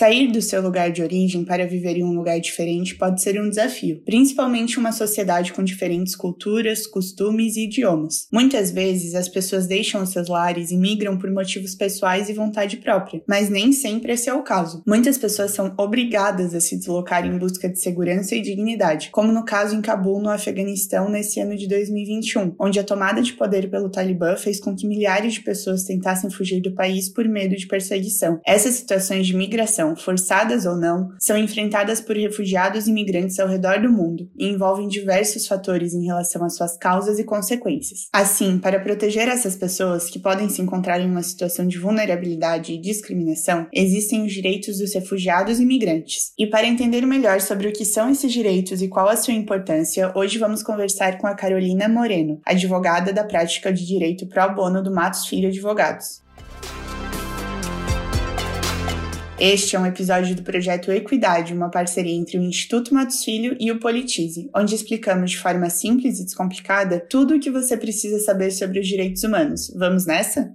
Sair do seu lugar de origem para viver em um lugar diferente pode ser um desafio, principalmente uma sociedade com diferentes culturas, costumes e idiomas. Muitas vezes as pessoas deixam seus lares e migram por motivos pessoais e vontade própria, mas nem sempre esse é o caso. Muitas pessoas são obrigadas a se deslocar em busca de segurança e dignidade, como no caso em Cabul, no Afeganistão, nesse ano de 2021, onde a tomada de poder pelo Talibã fez com que milhares de pessoas tentassem fugir do país por medo de perseguição. Essas situações de migração, forçadas ou não, são enfrentadas por refugiados e imigrantes ao redor do mundo e envolvem diversos fatores em relação às suas causas e consequências. Assim, para proteger essas pessoas que podem se encontrar em uma situação de vulnerabilidade e discriminação, existem os direitos dos refugiados e imigrantes. E para entender melhor sobre o que são esses direitos e qual a sua importância, hoje vamos conversar com a Carolina Moreno, advogada da prática de direito pro bono do Matos Filho Advogados. Este é um episódio do projeto Equidade, uma parceria entre o Instituto Matos Filho e o Politize, onde explicamos de forma simples e descomplicada tudo o que você precisa saber sobre os direitos humanos. Vamos nessa?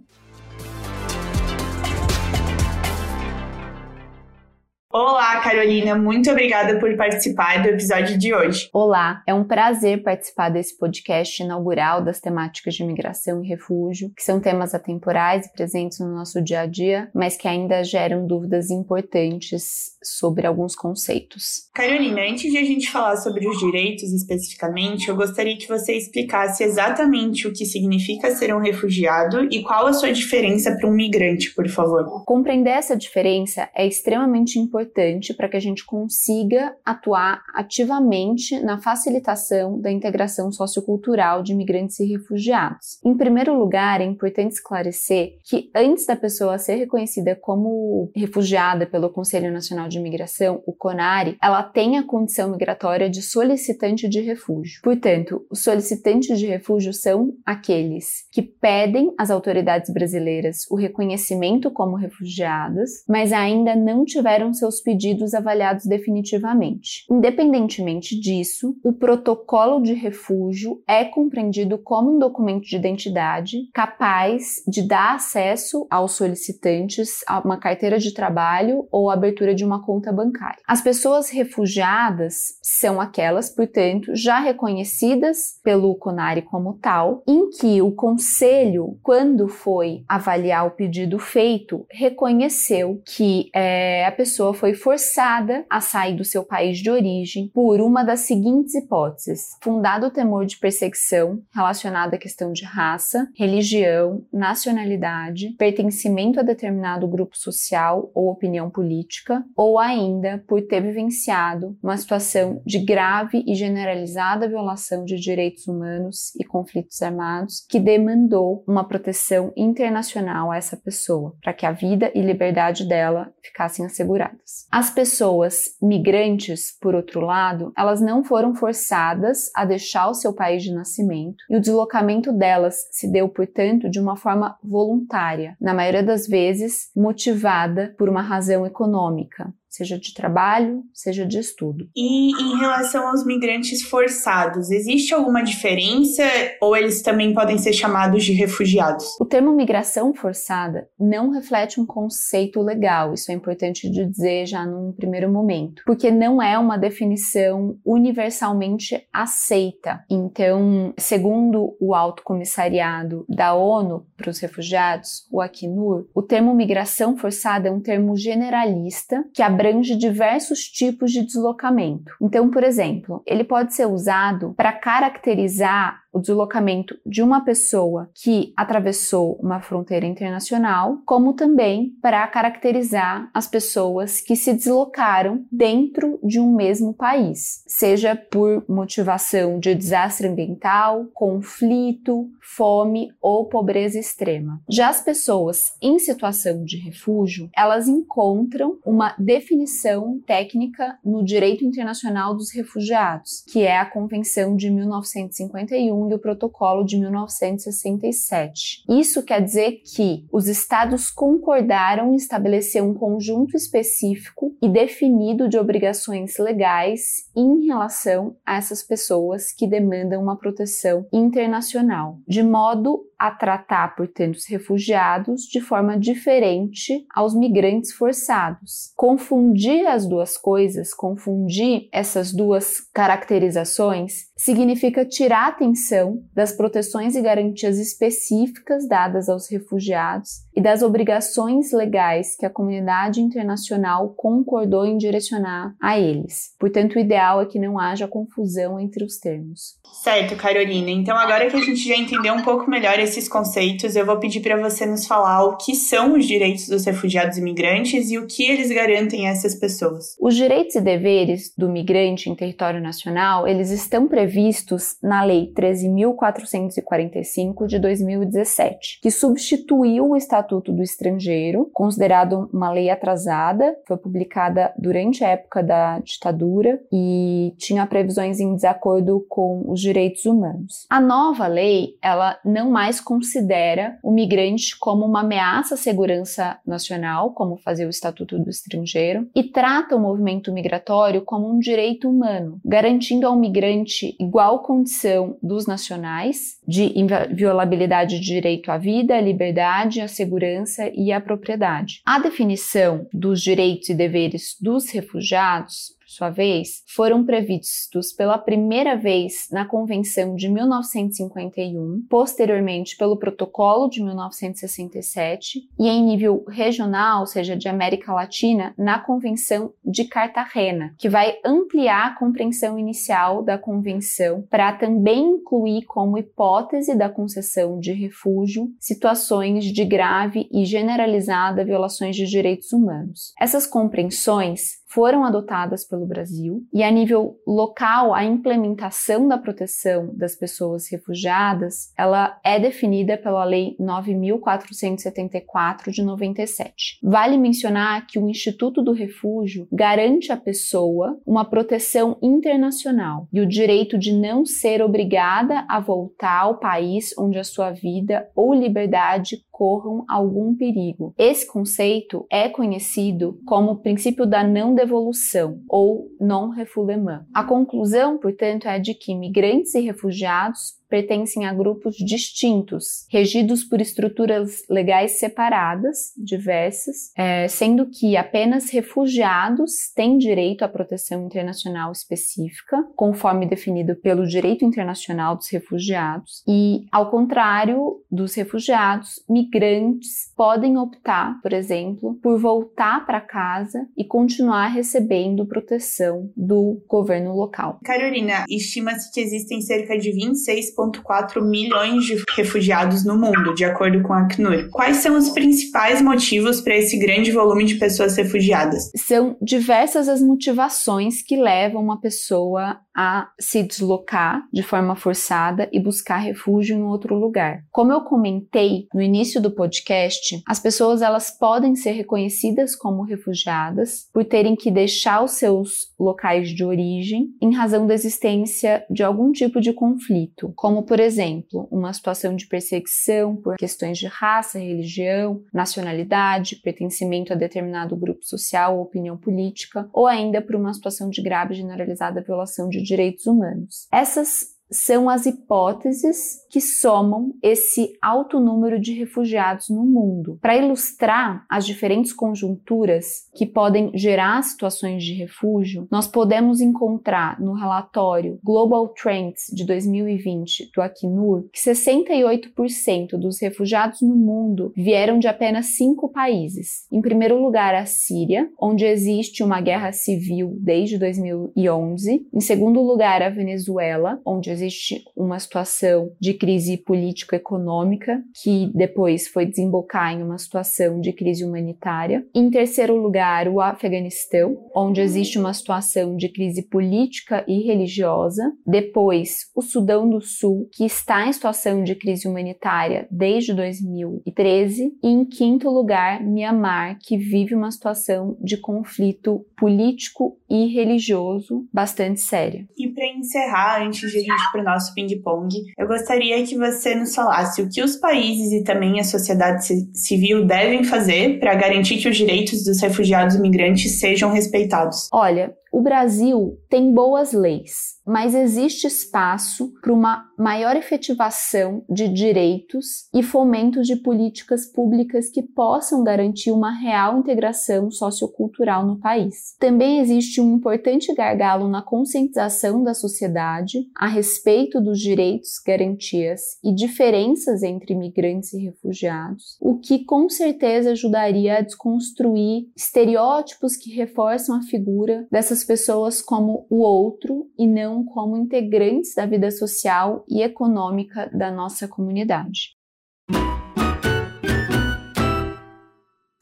Olá, Carolina, muito obrigada por participar do episódio de hoje. Olá, é um prazer participar desse podcast inaugural das temáticas de migração e refúgio, que são temas atemporais e presentes no nosso dia a dia, mas que ainda geram dúvidas importantes sobre alguns conceitos. Carolina, antes de a gente falar sobre os direitos especificamente, eu gostaria que você explicasse exatamente o que significa ser um refugiado e qual a sua diferença para um migrante, por favor. Compreender essa diferença é extremamente importante importante para que a gente consiga atuar ativamente na facilitação da integração sociocultural de imigrantes e refugiados. Em primeiro lugar, é importante esclarecer que antes da pessoa ser reconhecida como refugiada pelo Conselho Nacional de Imigração, o CONARE, ela tem a condição migratória de solicitante de refúgio. Portanto, os solicitantes de refúgio são aqueles que pedem às autoridades brasileiras o reconhecimento como refugiadas, mas ainda não tiveram seus seus pedidos avaliados definitivamente. Independentemente disso, o protocolo de refúgio é compreendido como um documento de identidade capaz de dar acesso aos solicitantes a uma carteira de trabalho ou abertura de uma conta bancária. As pessoas refugiadas são aquelas, portanto, já reconhecidas pelo CONARE como tal, em que o conselho, quando foi avaliar o pedido feito, reconheceu que é, a pessoa foi forçada a sair do seu país de origem por uma das seguintes hipóteses: fundado o temor de perseguição relacionado à questão de raça, religião, nacionalidade, pertencimento a determinado grupo social ou opinião política, ou ainda por ter vivenciado uma situação de grave e generalizada violação de direitos humanos e conflitos armados que demandou uma proteção internacional a essa pessoa, para que a vida e liberdade dela ficassem asseguradas. As pessoas migrantes, por outro lado, elas não foram forçadas a deixar o seu país de nascimento e o deslocamento delas se deu, portanto, de uma forma voluntária, na maioria das vezes motivada por uma razão econômica seja de trabalho, seja de estudo. E em relação aos migrantes forçados, existe alguma diferença ou eles também podem ser chamados de refugiados? O termo migração forçada não reflete um conceito legal, isso é importante de dizer já num primeiro momento, porque não é uma definição universalmente aceita. Então, segundo o Alto Comissariado da ONU para os Refugiados, o Acnur, o termo migração forçada é um termo generalista que abrange abrange diversos tipos de deslocamento. Então, por exemplo, ele pode ser usado para caracterizar o deslocamento de uma pessoa que atravessou uma fronteira internacional, como também para caracterizar as pessoas que se deslocaram dentro de um mesmo país, seja por motivação de desastre ambiental, conflito, fome ou pobreza extrema. Já as pessoas em situação de refúgio, elas encontram uma definição técnica no direito internacional dos refugiados, que é a Convenção de 1951 e o Protocolo de 1967. Isso quer dizer que os estados concordaram em estabelecer um conjunto específico e definido de obrigações legais em relação a essas pessoas que demandam uma proteção internacional, de modo a tratar, portanto, os refugiados de forma diferente aos migrantes forçados. Confundir as duas coisas, confundir essas duas caracterizações, significa tirar atenção das proteções e garantias específicas dadas aos refugiados e das obrigações legais que a comunidade internacional concordou em direcionar a eles. Portanto, o ideal é que não haja confusão entre os termos. Certo, Carolina. Então, agora que a gente já entendeu um pouco melhor esses conceitos, eu vou pedir para você nos falar o que são os direitos dos refugiados e migrantes e o que eles garantem a essas pessoas. Os direitos e deveres do migrante em território nacional, eles estão previstos na Lei 13.445 de 2017, que substituiu o Estatuto do Estrangeiro, considerado uma lei atrasada, foi publicada durante a época da ditadura e tinha previsões em desacordo com os direitos humanos. A nova lei, ela não mais considera o migrante como uma ameaça à segurança nacional, como fazia o Estatuto do Estrangeiro, e trata o movimento migratório como um direito humano, garantindo ao migrante igual condição dos nacionais de inviolabilidade de direito à vida, à liberdade, à segurança e a propriedade. A definição dos direitos e deveres dos refugiados sua vez, foram previstos pela primeira vez na Convenção de 1951, posteriormente pelo Protocolo de 1967 e em nível regional, ou seja, de América Latina, na Convenção de Cartagena, que vai ampliar a compreensão inicial da convenção para também incluir como hipótese da concessão de refúgio situações de grave e generalizada violações de direitos humanos. Essas compreensões foram adotadas pelo Brasil e a nível local a implementação da proteção das pessoas refugiadas, ela é definida pela lei 9474 de 97. Vale mencionar que o Instituto do Refúgio garante à pessoa uma proteção internacional e o direito de não ser obrigada a voltar ao país onde a sua vida ou liberdade corram algum perigo. Esse conceito é conhecido como o princípio da não devolução ou non-refoulement. A conclusão, portanto, é de que migrantes e refugiados pertencem a grupos distintos, regidos por estruturas legais separadas, diversas, é, sendo que apenas refugiados têm direito à proteção internacional específica, conforme definido pelo direito internacional dos refugiados, e, ao contrário dos refugiados, migrantes podem optar, por exemplo, por voltar para casa e continuar recebendo proteção do governo local. Carolina, estima-se que existem cerca de 26 2,4 milhões de refugiados no mundo, de acordo com a Acnur. Quais são os principais motivos para esse grande volume de pessoas refugiadas? São diversas as motivações que levam uma pessoa a se deslocar de forma forçada e buscar refúgio em outro lugar. Como eu comentei no início do podcast, as pessoas elas podem ser reconhecidas como refugiadas por terem que deixar os seus locais de origem em razão da existência de algum tipo de conflito, como por exemplo, uma situação de perseguição por questões de raça, religião, nacionalidade, pertencimento a determinado grupo social ou opinião política, ou ainda por uma situação de grave generalizada violação de direitos humanos. Essas são as hipóteses que somam esse alto número de refugiados no mundo. Para ilustrar as diferentes conjunturas que podem gerar situações de refúgio, nós podemos encontrar no relatório Global Trends de 2020 do Acnur que 68% dos refugiados no mundo vieram de apenas cinco países. Em primeiro lugar, a Síria, onde existe uma guerra civil desde 2011. Em segundo lugar, a Venezuela, onde existe uma situação de crise político-econômica, que depois foi desembocar em uma situação de crise humanitária. Em terceiro lugar, o Afeganistão, onde existe uma situação de crise política e religiosa. Depois, o Sudão do Sul, que está em situação de crise humanitária desde 2013. E em quinto lugar, Myanmar, que vive uma situação de conflito político e religioso bastante séria. E para encerrar, antes de a gente para o nosso ping-pong, eu gostaria que você nos falasse o que os países e também a sociedade civil devem fazer para garantir que os direitos dos refugiados e migrantes sejam respeitados. Olha, o Brasil tem boas leis mas existe espaço para uma maior efetivação de direitos e fomento de políticas públicas que possam garantir uma real integração sociocultural no país. Também existe um importante gargalo na conscientização da sociedade a respeito dos direitos, garantias e diferenças entre imigrantes e refugiados, o que com certeza ajudaria a desconstruir estereótipos que reforçam a figura dessas pessoas como o outro e não como integrantes da vida social e econômica da nossa comunidade.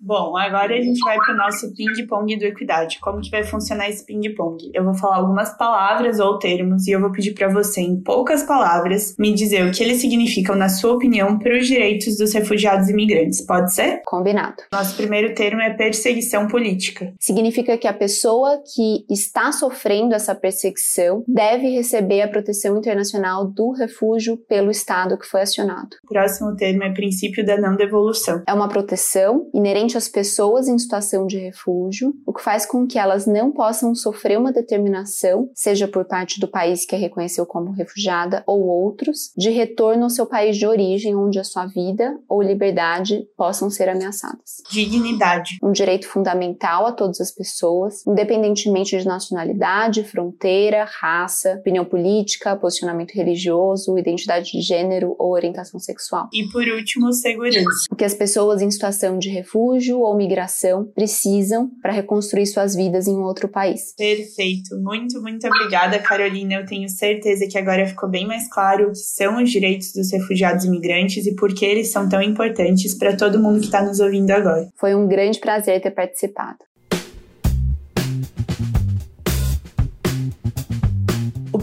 Bom, agora a gente vai para o nosso ping-pong do Equidade. Como que vai funcionar esse ping-pong? Eu vou falar algumas palavras ou termos e eu vou pedir para você, em poucas palavras, me dizer o que eles significam, na sua opinião, para os direitos dos refugiados e imigrantes. Pode ser? Combinado. Nosso primeiro termo é perseguição política. Significa que a pessoa que está sofrendo essa perseguição deve receber a proteção internacional do refúgio pelo Estado que foi acionado. O próximo termo é princípio da não devolução. É uma proteção inerente as pessoas em situação de refúgio, o que faz com que elas não possam sofrer uma determinação, seja por parte do país que a reconheceu como refugiada ou outros, de retorno ao seu país de origem, onde a sua vida ou liberdade possam ser ameaçadas. Dignidade. Um direito fundamental a todas as pessoas, independentemente de nacionalidade, fronteira, raça, opinião política, posicionamento religioso, identidade de gênero ou orientação sexual. E por último, segurança. O que as pessoas em situação de refúgio refúgio ou migração precisam para reconstruir suas vidas em um outro país. Perfeito. Muito, muito obrigada, Carolina. Eu tenho certeza que agora ficou bem mais claro o que são os direitos dos refugiados e migrantes e por que eles são tão importantes para todo mundo que está nos ouvindo agora. Foi um grande prazer ter participado.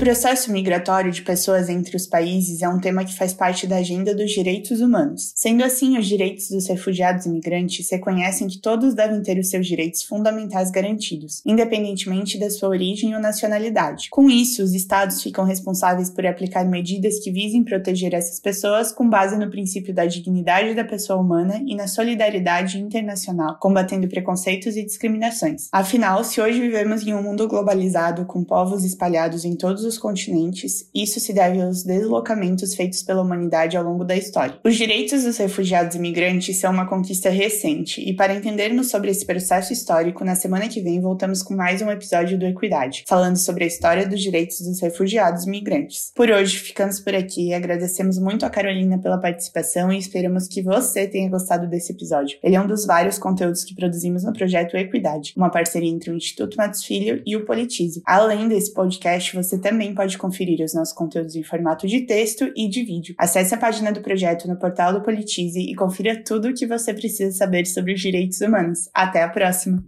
Processo migratório de pessoas entre os países é um tema que faz parte da agenda dos direitos humanos. Sendo assim, os direitos dos refugiados e migrantes reconhecem que todos devem ter os seus direitos fundamentais garantidos, independentemente da sua origem ou nacionalidade. Com isso, os estados ficam responsáveis por aplicar medidas que visem proteger essas pessoas com base no princípio da dignidade da pessoa humana e na solidariedade internacional, combatendo preconceitos e discriminações. Afinal, se hoje vivemos em um mundo globalizado com povos espalhados em todos os os continentes, isso se deve aos deslocamentos feitos pela humanidade ao longo da história. Os direitos dos refugiados e imigrantes são uma conquista recente, e para entendermos sobre esse processo histórico, na semana que vem voltamos com mais um episódio do Equidade, falando sobre a história dos direitos dos refugiados e imigrantes. Por hoje, ficamos por aqui, agradecemos muito a Carolina pela participação e esperamos que você tenha gostado desse episódio. Ele é um dos vários conteúdos que produzimos no projeto Equidade, uma parceria entre o Instituto Matos Filho e o Politize. Além desse podcast, você também também pode conferir os nossos conteúdos em formato de texto e de vídeo. Acesse a página do projeto no portal do Politize e confira tudo o que você precisa saber sobre os direitos humanos. Até a próxima!